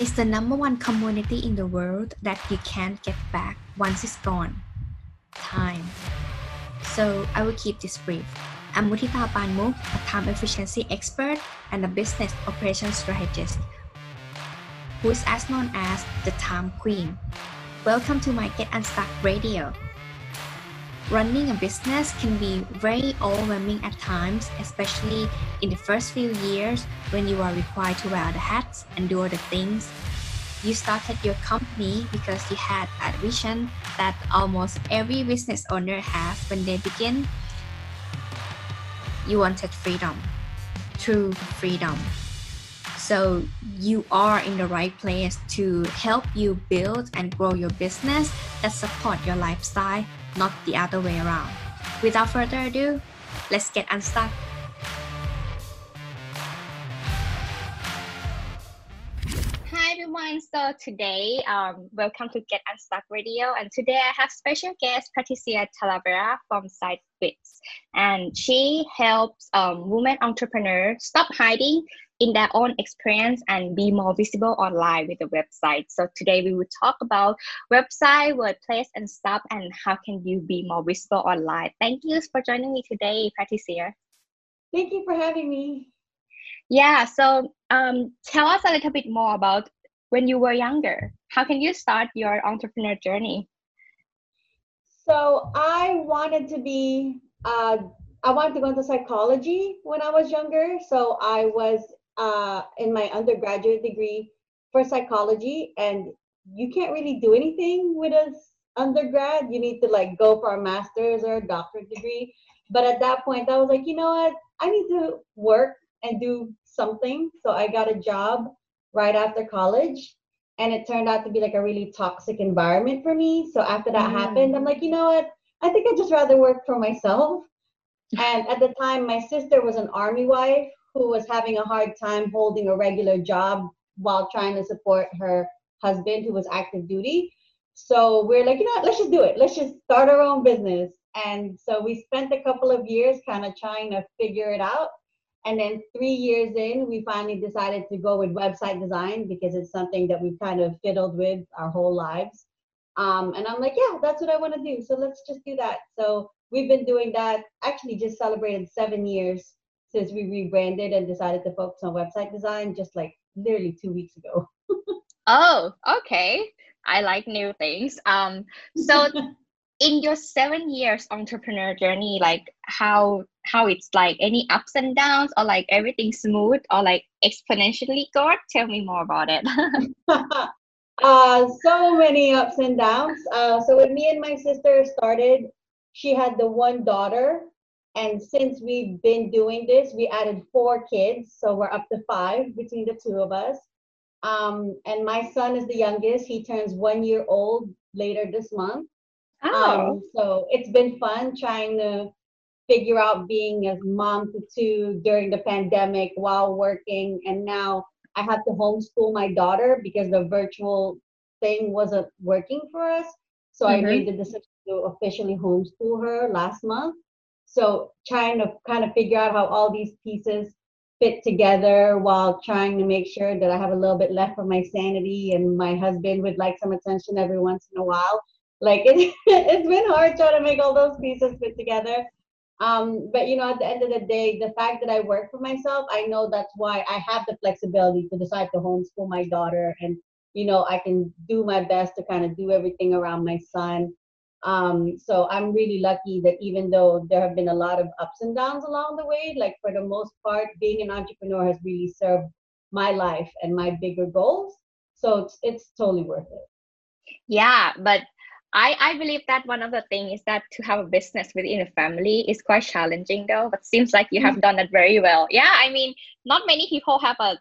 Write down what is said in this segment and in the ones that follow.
is the number one community in the world that you can't get back once it's gone time. So I will keep this brief. I'm Mutita Panmuk, a time efficiency expert and a business operations strategist who is as known as the time queen. Welcome to my Get Unstuck Radio. Running a business can be very overwhelming at times, especially in the first few years when you are required to wear the hats and do other things. You started your company because you had that vision that almost every business owner has when they begin. You wanted freedom, true freedom. So you are in the right place to help you build and grow your business that support your lifestyle, not the other way around. Without further ado, let's get unstuck. Hi everyone. So today, um, welcome to Get Unstuck Radio, and today I have special guest Patricia Talavera from SideFits, and she helps um, women entrepreneurs stop hiding in their own experience and be more visible online with the website. So today we will talk about website, WordPress, and stuff, and how can you be more visible online. Thank you for joining me today, Patricia. Thank you for having me. Yeah, so um, tell us a little bit more about when you were younger. How can you start your entrepreneur journey? So I wanted to be, uh, I wanted to go into psychology when I was younger. So I was uh, in my undergraduate degree for psychology, and you can't really do anything with a undergrad. You need to like go for a master's or a doctorate degree. But at that point, I was like, you know what? I need to work and do something. So I got a job right after college. And it turned out to be like a really toxic environment for me. So after that mm. happened, I'm like, you know what? I think I'd just rather work for myself. And at the time, my sister was an army wife who was having a hard time holding a regular job while trying to support her husband who was active duty. So we're like, you know what, let's just do it. Let's just start our own business. And so we spent a couple of years kind of trying to figure it out. And then three years in, we finally decided to go with website design because it's something that we've kind of fiddled with our whole lives. Um, and I'm like, yeah, that's what I want to do. So let's just do that. So we've been doing that. Actually, just celebrated seven years since we rebranded and decided to focus on website design just like literally two weeks ago. oh, okay. I like new things. Um, so in your seven years entrepreneur journey, like how how it's like any ups and downs or like everything smooth or like exponentially good? Tell me more about it. uh, so many ups and downs. Uh, so when me and my sister started, she had the one daughter and since we've been doing this, we added four kids. So we're up to five between the two of us. Um, and my son is the youngest. He turns one year old later this month. Oh. Um, so it's been fun trying to figure out being a mom to two during the pandemic while working. And now I have to homeschool my daughter because the virtual thing wasn't working for us. So mm-hmm. I made the decision to officially homeschool her last month. So trying to kind of figure out how all these pieces fit together while trying to make sure that I have a little bit left for my sanity and my husband would like some attention every once in a while. Like it, it's been hard trying to make all those pieces fit together. Um, but you know, at the end of the day, the fact that I work for myself, I know that's why I have the flexibility to decide to homeschool my daughter and you know, I can do my best to kind of do everything around my son um, so I'm really lucky that even though there have been a lot of ups and downs along the way, like for the most part, being an entrepreneur has really served my life and my bigger goals. So it's it's totally worth it. Yeah, but I, I believe that one of the things is that to have a business within a family is quite challenging though, but seems like you have mm-hmm. done it very well. Yeah, I mean, not many people have a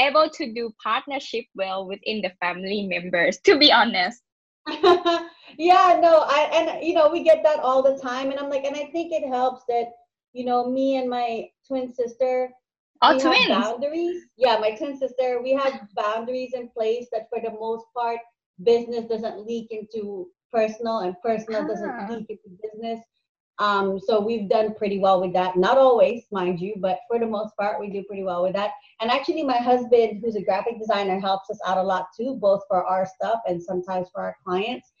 able to do partnership well within the family members, to be honest. yeah, no, I and you know we get that all the time, and I'm like, and I think it helps that you know me and my twin sister. Oh, twins. Boundaries. Yeah, my twin sister. We have boundaries in place that for the most part, business doesn't leak into personal, and personal ah. doesn't leak into business. Um, so we've done pretty well with that. Not always, mind you, but for the most part, we do pretty well with that. And actually, my husband, who's a graphic designer, helps us out a lot too, both for our stuff and sometimes for our clients.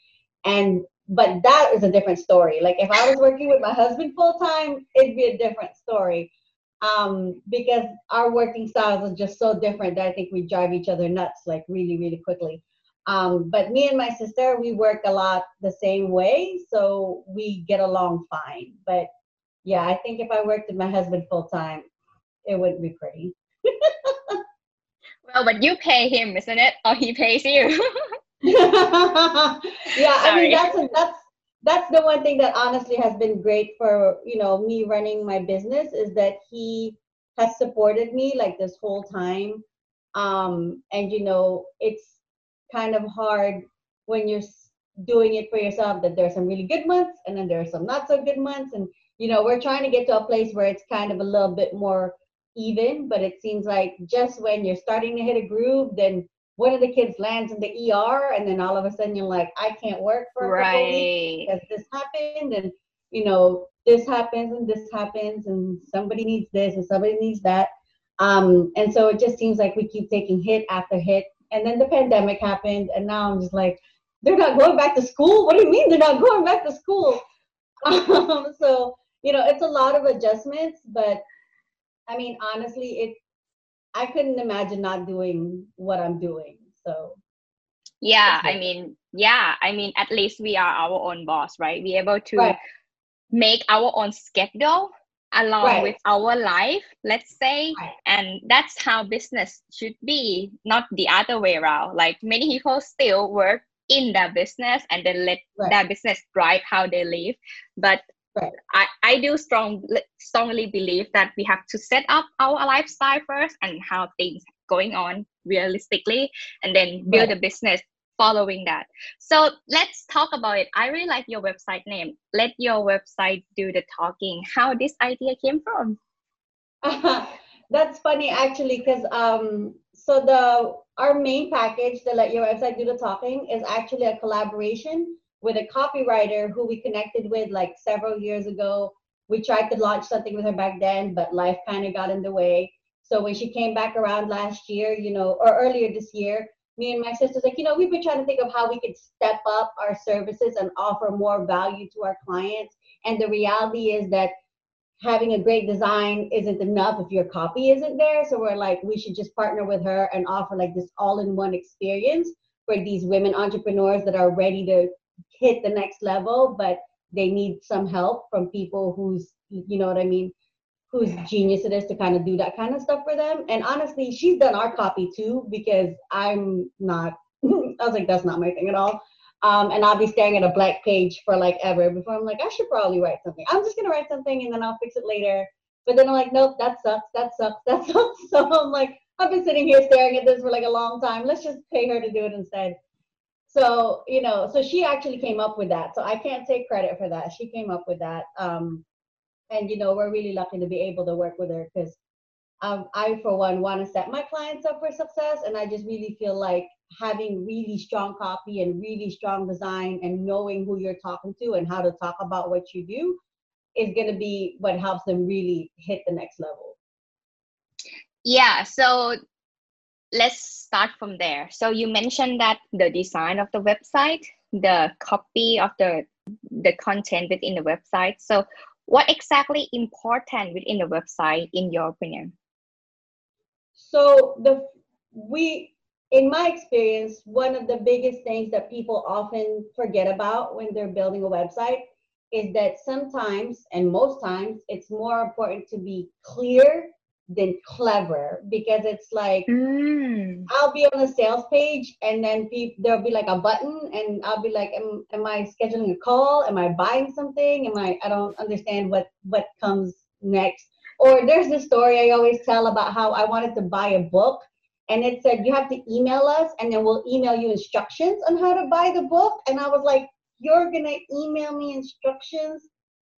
And but that is a different story. Like if I was working with my husband full time, it'd be a different story. Um, because our working styles are just so different that I think we drive each other nuts like really, really quickly. Um, but me and my sister, we work a lot the same way, so we get along fine. But yeah, I think if I worked with my husband full time, it wouldn't be pretty. well, but you pay him, isn't it? Or he pays you? yeah, I mean that's a, that's that's the one thing that honestly has been great for you know me running my business is that he has supported me like this whole time. Um and you know it's kind of hard when you're doing it for yourself that there are some really good months and then there are some not so good months. And you know we're trying to get to a place where it's kind of a little bit more even but it seems like just when you're starting to hit a groove then one of the kids lands in the ER and then all of a sudden you're like I can't work for a right. because this happened and you know this happens and this happens and somebody needs this and somebody needs that. Um and so it just seems like we keep taking hit after hit. And then the pandemic happened and now i'm just like they're not going back to school? What do you mean they're not going back to school? Um, so you know it's a lot of adjustments but i mean honestly it i couldn't imagine not doing what i'm doing so yeah i mean yeah i mean at least we are our own boss right we able to right. make our own schedule along right. with our life let's say right. and that's how business should be not the other way around like many people still work in their business and then let their business drive how they live but I, I do strong, strongly believe that we have to set up our lifestyle first and how things going on realistically and then build a business following that. So let's talk about it. I really like your website name. Let your website do the talking. How this idea came from? That's funny actually, because um, so the our main package, the Let Your Website Do the Talking, is actually a collaboration with a copywriter who we connected with like several years ago. We tried to launch something with her back then, but life kind of got in the way. So when she came back around last year, you know, or earlier this year, me and my sisters like you know we've been trying to think of how we could step up our services and offer more value to our clients and the reality is that having a great design isn't enough if your copy isn't there so we're like we should just partner with her and offer like this all-in-one experience for these women entrepreneurs that are ready to hit the next level but they need some help from people who's you know what i mean whose genius it is to kind of do that kind of stuff for them. And honestly, she's done our copy too because I'm not. I was like, that's not my thing at all. Um, and I'll be staring at a blank page for like ever before I'm like, I should probably write something. I'm just gonna write something and then I'll fix it later. But then I'm like, nope, that sucks, that sucks, that sucks. So I'm like, I've been sitting here staring at this for like a long time. Let's just pay her to do it instead. So, you know, so she actually came up with that. So I can't take credit for that. She came up with that. Um, and you know we're really lucky to be able to work with her because um, i for one want to set my clients up for success and i just really feel like having really strong copy and really strong design and knowing who you're talking to and how to talk about what you do is going to be what helps them really hit the next level yeah so let's start from there. So you mentioned that the design of the website the copy of the the content within the website. So what exactly important within the website in your opinion? So the we in my experience one of the biggest things that people often forget about when they're building a website is that sometimes and most times it's more important to be clear than clever because it's like mm. I'll be on a sales page and then people, there'll be like a button and I'll be like, am, am I scheduling a call? Am I buying something? Am I, I don't understand what, what comes next. Or there's this story I always tell about how I wanted to buy a book and it said, you have to email us and then we'll email you instructions on how to buy the book. And I was like, you're to email me instructions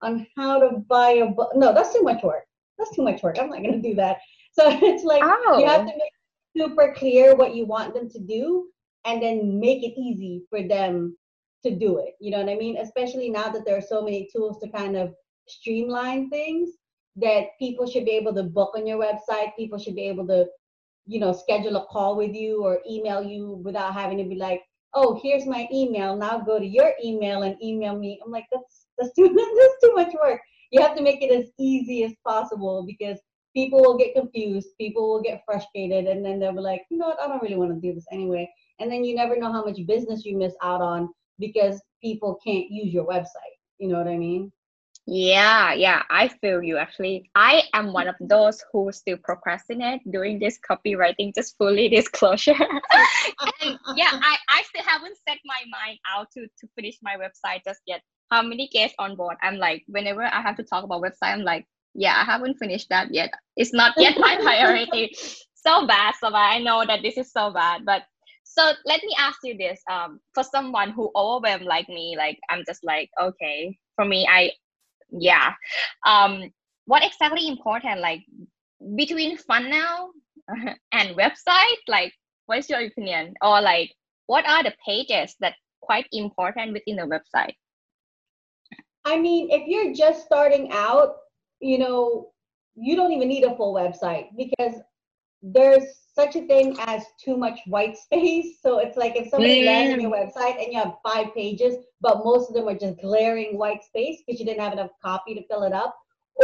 on how to buy a book? No, that's too much work that's too much work. I'm not going to do that. So it's like oh. you have oh. to make super clear what you want them to do and then make it easy for them to do it. You know what I mean? Especially now that there are so many tools to kind of streamline things that people should be able to book on your website. People should be able to, you know, schedule a call with you or email you without having to be like, oh, here's my email. Now go to your email and email me. I'm like, that's that's too that's too much work. You have to make it as easy as possible because people will get confused, people will get frustrated, and then they'll be like, you know what, I don't really want to do this anyway. And then you never know how much business you miss out on because people can't use your website. You know what I mean? Yeah, yeah, I feel you actually. I am one of those who still procrastinate doing this copywriting, just fully disclosure. and yeah, I, I still haven't set my mind out to, to finish my website just yet. How many guests on board? I'm like, whenever I have to talk about website, I'm like, yeah, I haven't finished that yet. It's not yet my priority. so bad, so bad. I know that this is so bad, but so let me ask you this. Um, for someone who overwhelmed like me, like I'm just like, okay, for me, I yeah um what exactly important like between funnel and website like what's your opinion or like what are the pages that quite important within the website i mean if you're just starting out you know you don't even need a full website because there's such a thing as too much white space. So it's like if somebody lands on your website and you have five pages, but most of them are just glaring white space because you didn't have enough copy to fill it up.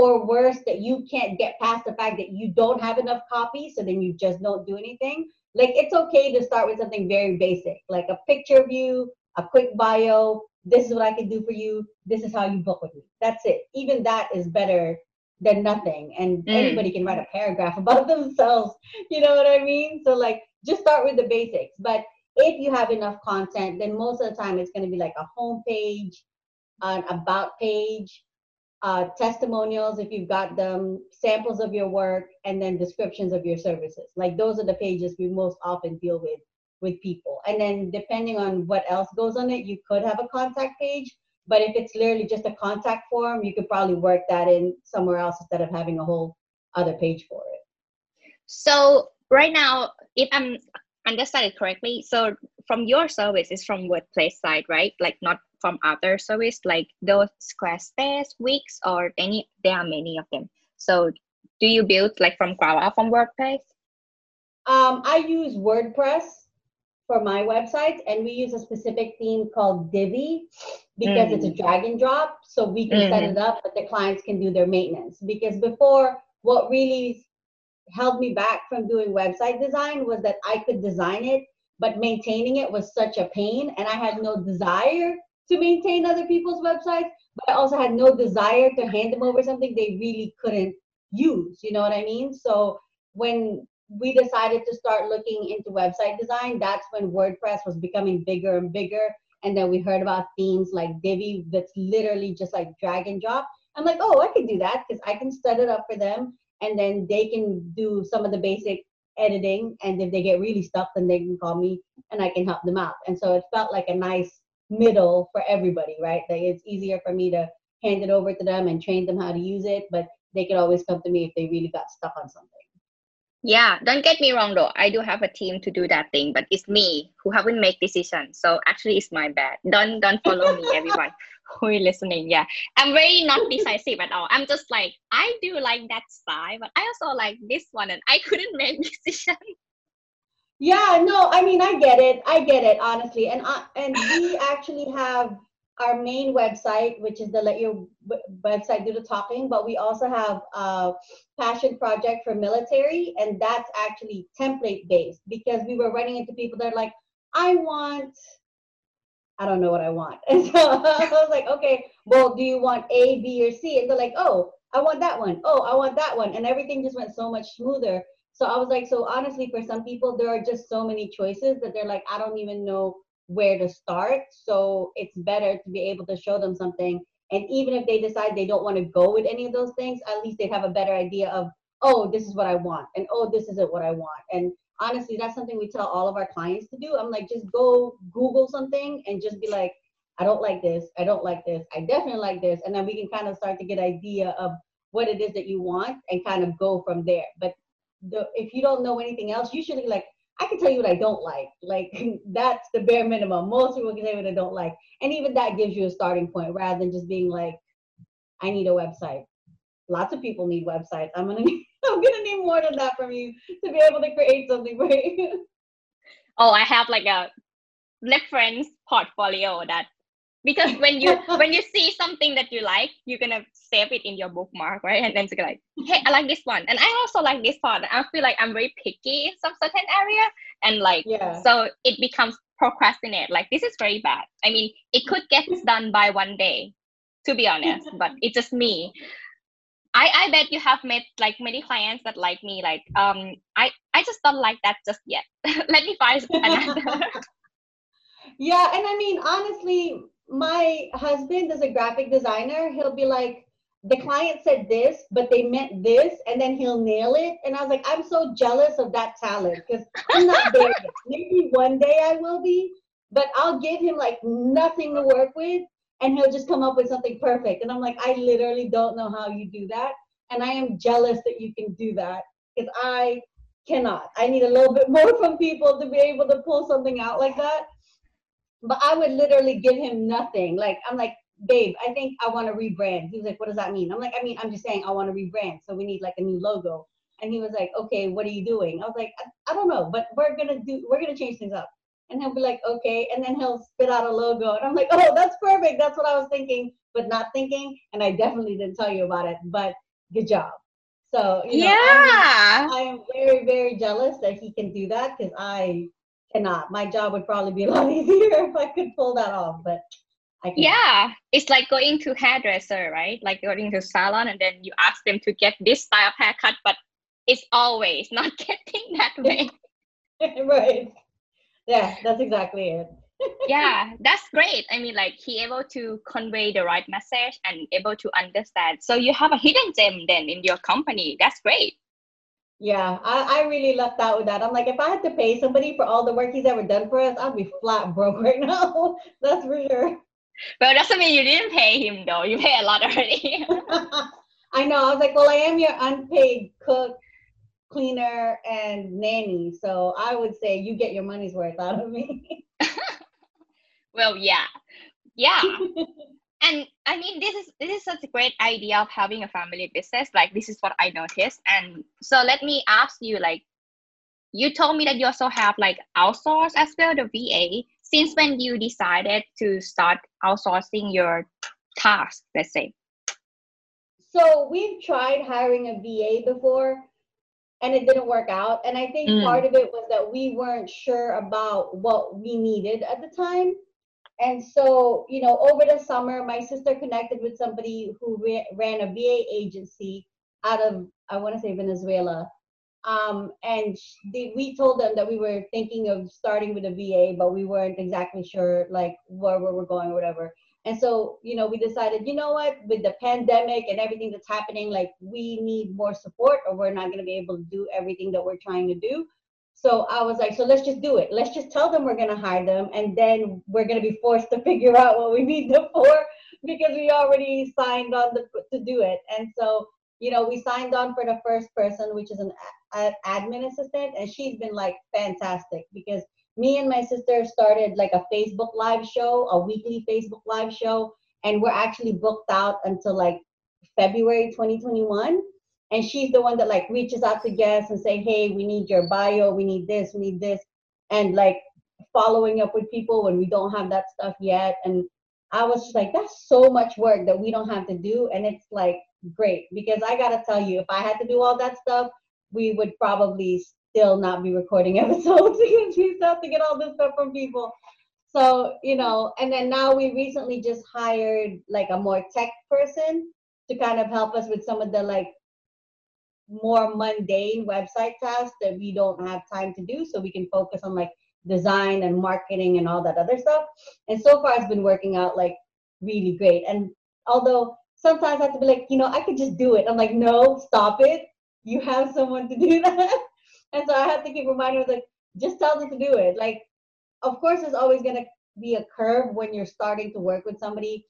Or worse, that you can't get past the fact that you don't have enough copy, so then you just don't do anything. Like it's okay to start with something very basic, like a picture of you, a quick bio. This is what I can do for you. This is how you book with me. That's it. Even that is better than nothing and mm. anybody can write a paragraph about themselves you know what i mean so like just start with the basics but if you have enough content then most of the time it's going to be like a home page an about page uh, testimonials if you've got them samples of your work and then descriptions of your services like those are the pages we most often deal with with people and then depending on what else goes on it you could have a contact page but if it's literally just a contact form, you could probably work that in somewhere else instead of having a whole other page for it. So right now, if I'm understand it correctly, so from your service is from WordPress side, right? Like not from other service, like those Squarespace, Wix, or any. There are many of them. So do you build like from ground up from WordPress? Um, I use WordPress for my websites, and we use a specific theme called Divi because mm. it's a mm. drag and drop. So we can mm-hmm. set it up, but the clients can do their maintenance. Because before, what really held me back from doing website design was that I could design it, but maintaining it was such a pain, and I had no desire to maintain other people's websites, but I also had no desire to hand them over something they really couldn't use. You know what I mean? So when we decided to start looking into website design, that's when WordPress was becoming bigger and bigger. And then we heard about themes like Divi that's literally just like drag and drop. I'm like, oh, I can do that because I can set it up for them and then they can do some of the basic editing. And if they get really stuck, then they can call me and I can help them out. And so it felt like a nice middle for everybody, right? Like it's easier for me to hand it over to them and train them how to use it, but they can always come to me if they really got stuck on something. Yeah, don't get me wrong though. I do have a team to do that thing, but it's me who haven't make decisions. So actually, it's my bad. Don't don't follow me, everyone who is listening. Yeah, I'm very not decisive at all. I'm just like I do like that style, but I also like this one, and I couldn't make decision. Yeah, no, I mean I get it. I get it honestly, and uh, and we actually have our main website, which is the Let Your website do the talking, but we also have a passion project for military, and that's actually template based because we were running into people that are like, I want, I don't know what I want. And so I was like, okay, well, do you want A, B, or C? And they're like, oh, I want that one. Oh, I want that one. And everything just went so much smoother. So I was like, so honestly, for some people, there are just so many choices that they're like, I don't even know where to start. So it's better to be able to show them something. And even if they decide they don't want to go with any of those things, at least they have a better idea of, oh, this is what I want. And oh, this isn't what I want. And honestly, that's something we tell all of our clients to do. I'm like, just go Google something and just be like, I don't like this. I don't like this. I definitely like this. And then we can kind of start to get idea of what it is that you want and kind of go from there. But the, if you don't know anything else, usually like I can tell you what I don't like. Like that's the bare minimum. Most people can tell what I don't like, and even that gives you a starting point rather than just being like, I need a website. Lots of people need websites. I'm gonna need, I'm gonna need more than that from you to be able to create something for you. Oh, I have like a reference portfolio that because when you when you see something that you like you're gonna save it in your bookmark right? And then it's like hey i like this one. And i also like this part. I feel like i'm very picky in some certain area. And like Yeah. so it becomes procrastinate. Like this is very bad. I mean it could get done by one day to be honest but it's just me. I, I bet you have met like many clients that like me. Like um I I just don't like that just yet. Let me find another. Yeah, and I mean, honestly, my husband is a graphic designer. He'll be like, the client said this, but they meant this, and then he'll nail it. And I was like, I'm so jealous of that talent because I'm not there yet. Maybe one day I will be, but I'll give him like nothing to work with, and he'll just come up with something perfect. And I'm like, I literally don't know how you do that. And I am jealous that you can do that because I cannot. I need a little bit more from people to be able to pull something out like that but I would literally give him nothing. Like I'm like, babe, I think I want to rebrand. He was like, what does that mean? I'm like, I mean, I'm just saying I want to rebrand. So we need like a new logo. And he was like, okay, what are you doing? I was like, I, I don't know, but we're gonna do, we're gonna change things up. And he'll be like, okay, and then he'll spit out a logo, and I'm like, oh, that's perfect. That's what I was thinking, but not thinking. And I definitely didn't tell you about it, but good job. So you know, yeah. I am very, very jealous that he can do that because I cannot. My job would probably be a lot easier if I could pull that off, but I can't. Yeah. It's like going to hairdresser, right? Like going to salon and then you ask them to get this style of haircut, but it's always not getting that way. right. Yeah, that's exactly it. yeah, that's great. I mean, like he able to convey the right message and able to understand. So you have a hidden gem then in your company. That's great. Yeah, I, I really lucked out with that. I'm like, if I had to pay somebody for all the work he's ever done for us, I'd be flat broke right now. that's for sure. But it doesn't mean you didn't pay him though. You pay a lot already. I know. I was like, well, I am your unpaid cook, cleaner, and nanny. So I would say you get your money's worth out of me. well, yeah. Yeah. and I mean this is this is such a great idea of having a family business. Like this is what I noticed. And so let me ask you, like you told me that you also have like outsource as well, the VA. Since when you decided to start outsourcing your tasks, let's say? So we've tried hiring a VA before and it didn't work out. And I think Mm. part of it was that we weren't sure about what we needed at the time. And so, you know, over the summer, my sister connected with somebody who ra- ran a VA agency out of, I want to say Venezuela. Um, and they, we told them that we were thinking of starting with a VA, but we weren't exactly sure like where we were going or whatever. And so, you know, we decided, you know what, with the pandemic and everything that's happening, like we need more support or we're not going to be able to do everything that we're trying to do. So I was like, so let's just do it. Let's just tell them we're going to hire them. And then we're going to be forced to figure out what we need them for because we already signed on the, to do it. And so, you know, we signed on for the first person, which is an admin assistant. And she's been like fantastic because me and my sister started like a Facebook live show, a weekly Facebook live show, and we're actually booked out until like February 2021. And she's the one that like reaches out to guests and say, hey, we need your bio, we need this, we need this, and like following up with people when we don't have that stuff yet. And I was just like, that's so much work that we don't have to do. And it's like great because I gotta tell you, if I had to do all that stuff, we would probably still not be recording episodes because we still have to get all this stuff from people. So, you know, and then now we recently just hired like a more tech person to kind of help us with some of the like more mundane website tasks that we don't have time to do so we can focus on like design and marketing and all that other stuff. And so far it's been working out like really great. And although sometimes I have to be like, you know, I could just do it. I'm like, no, stop it. You have someone to do that. And so I have to keep reminding her like, just tell them to do it. Like, of course, there's always gonna be a curve when you're starting to work with somebody.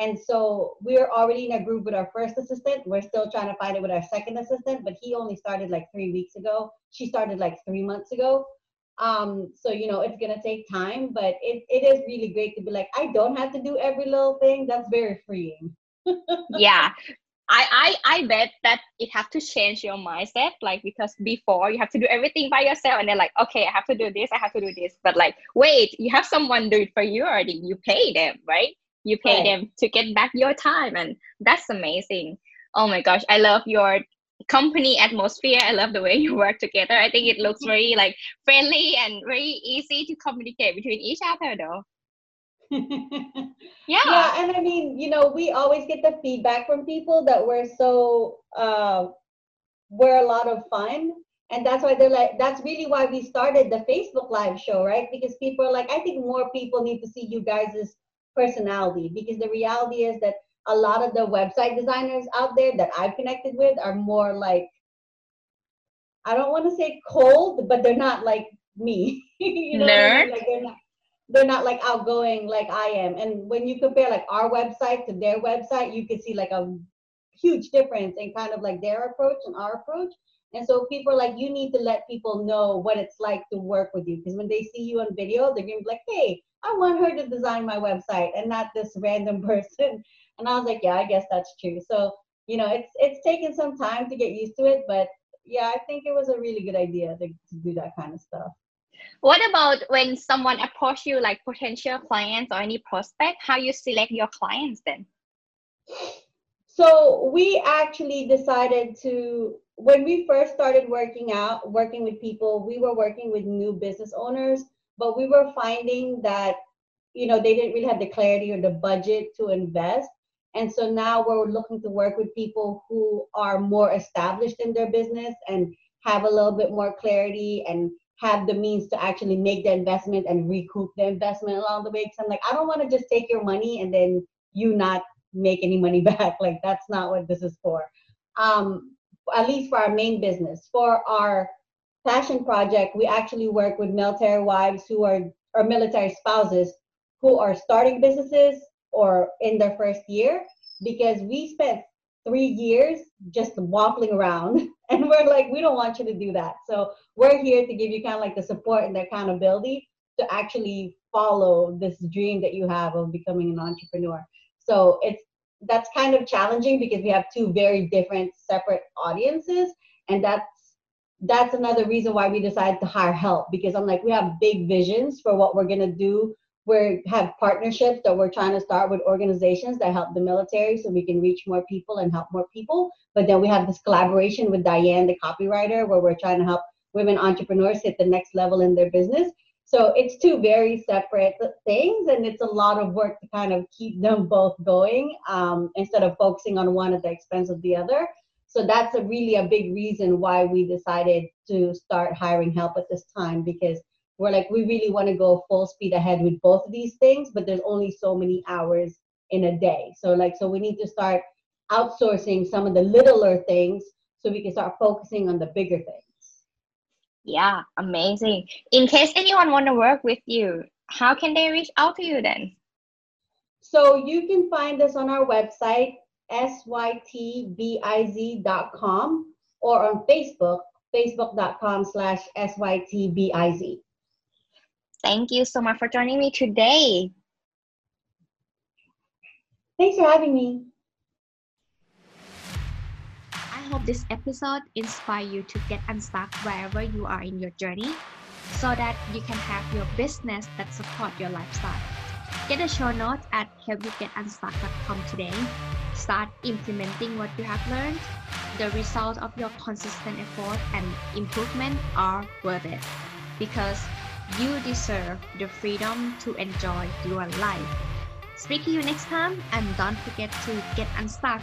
And so we're already in a group with our first assistant. We're still trying to find it with our second assistant, but he only started like three weeks ago. She started like three months ago. Um, so you know, it's gonna take time, but it, it is really great to be like, I don't have to do every little thing. That's very freeing. yeah. I, I I bet that it have to change your mindset, like because before you have to do everything by yourself, and then like, okay, I have to do this, I have to do this, but like, wait, you have someone do it for you already. You pay them, right? You pay right. them to get back your time, and that's amazing. Oh my gosh, I love your company atmosphere. I love the way you work together. I think it looks very like friendly and very easy to communicate between each other, though. yeah. Yeah, and I mean, you know, we always get the feedback from people that we're so uh we're a lot of fun. And that's why they're like, that's really why we started the Facebook Live show, right? Because people are like, I think more people need to see you guys' personality. Because the reality is that a lot of the website designers out there that I've connected with are more like, I don't want to say cold, but they're not like me. you know, Nerd. I mean? like they're not they're not like outgoing like I am. And when you compare like our website to their website, you can see like a huge difference in kind of like their approach and our approach. And so people are like, you need to let people know what it's like to work with you. Because when they see you on video, they're gonna be like, hey, I want her to design my website and not this random person. And I was like, yeah, I guess that's true. So, you know, it's it's taken some time to get used to it, but yeah, I think it was a really good idea to, to do that kind of stuff. What about when someone approach you like potential clients or any prospect? How you select your clients then? So we actually decided to when we first started working out, working with people, we were working with new business owners, but we were finding that you know they didn't really have the clarity or the budget to invest. And so now we're looking to work with people who are more established in their business and have a little bit more clarity and have the means to actually make the investment and recoup the investment along the way. Because I'm like, I don't want to just take your money and then you not make any money back. Like that's not what this is for. Um, at least for our main business. For our passion project, we actually work with military wives who are or military spouses who are starting businesses or in their first year because we spent three years just waffling around and we're like we don't want you to do that. So we're here to give you kind of like the support and the accountability to actually follow this dream that you have of becoming an entrepreneur. So it's that's kind of challenging because we have two very different separate audiences and that's that's another reason why we decided to hire help because i'm like we have big visions for what we're to do we have partnerships that we're trying to start with organizations that help the military so we can reach more people and help more people. But then we have this collaboration with Diane, the copywriter, where we're trying to help women entrepreneurs hit the next level in their business. So it's two very separate things, and it's a lot of work to kind of keep them both going um, instead of focusing on one at the expense of the other. So that's a really a big reason why we decided to start hiring help at this time because we're like we really want to go full speed ahead with both of these things but there's only so many hours in a day. So like so we need to start outsourcing some of the littler things so we can start focusing on the bigger things. Yeah amazing. In case anyone want to work with you how can they reach out to you then? So you can find us on our website sytbiz.com or on facebook facebook.com slash sytbiz Thank you so much for joining me today. Thanks for having me. I hope this episode inspire you to get unstuck wherever you are in your journey so that you can have your business that support your lifestyle. Get a show note at helpyougetunstuck.com today. Start implementing what you have learned. The result of your consistent effort and improvement are worth it because you deserve the freedom to enjoy your life. Speak to you next time and don't forget to get unstuck